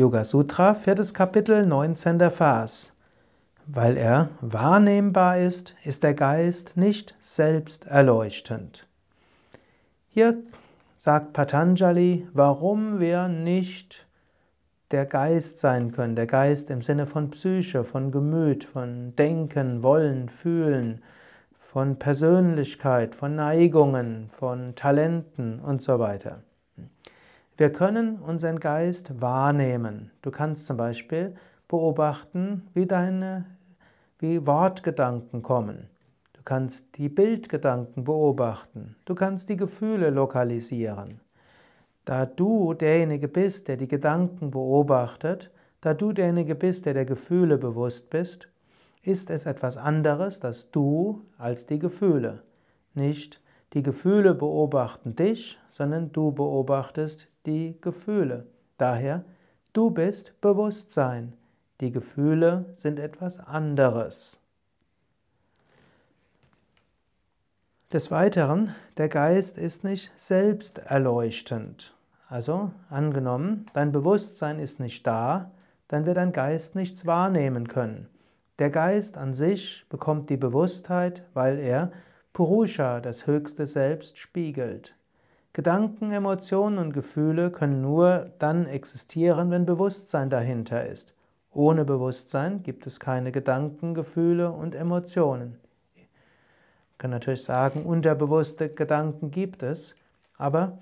Yoga Sutra, viertes Kapitel, 19. Vers. Weil er wahrnehmbar ist, ist der Geist nicht selbst erleuchtend. Hier sagt Patanjali, warum wir nicht der Geist sein können. Der Geist im Sinne von Psyche, von Gemüt, von Denken, Wollen, Fühlen, von Persönlichkeit, von Neigungen, von Talenten und so weiter. Wir können unseren Geist wahrnehmen. Du kannst zum Beispiel beobachten, wie deine wie Wortgedanken kommen. Du kannst die Bildgedanken beobachten. Du kannst die Gefühle lokalisieren. Da du derjenige bist, der die Gedanken beobachtet, da du derjenige bist, der der Gefühle bewusst bist, ist es etwas anderes, dass du als die Gefühle. Nicht die Gefühle beobachten dich, sondern du beobachtest die Gefühle. Daher, du bist Bewusstsein. Die Gefühle sind etwas anderes. Des Weiteren, der Geist ist nicht selbst erleuchtend. Also, angenommen, dein Bewusstsein ist nicht da, dann wird dein Geist nichts wahrnehmen können. Der Geist an sich bekommt die Bewusstheit, weil er Purusha, das höchste Selbst, spiegelt. Gedanken, Emotionen und Gefühle können nur dann existieren, wenn Bewusstsein dahinter ist. Ohne Bewusstsein gibt es keine Gedanken, Gefühle und Emotionen. Ich kann natürlich sagen, unterbewusste Gedanken gibt es, aber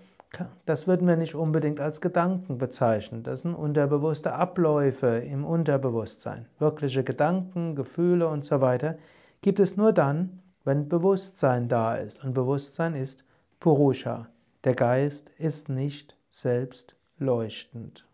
das würden wir nicht unbedingt als Gedanken bezeichnen. Das sind unterbewusste Abläufe im Unterbewusstsein. Wirkliche Gedanken, Gefühle und so weiter gibt es nur dann, wenn Bewusstsein da ist. Und Bewusstsein ist Purusha. Der Geist ist nicht selbst leuchtend.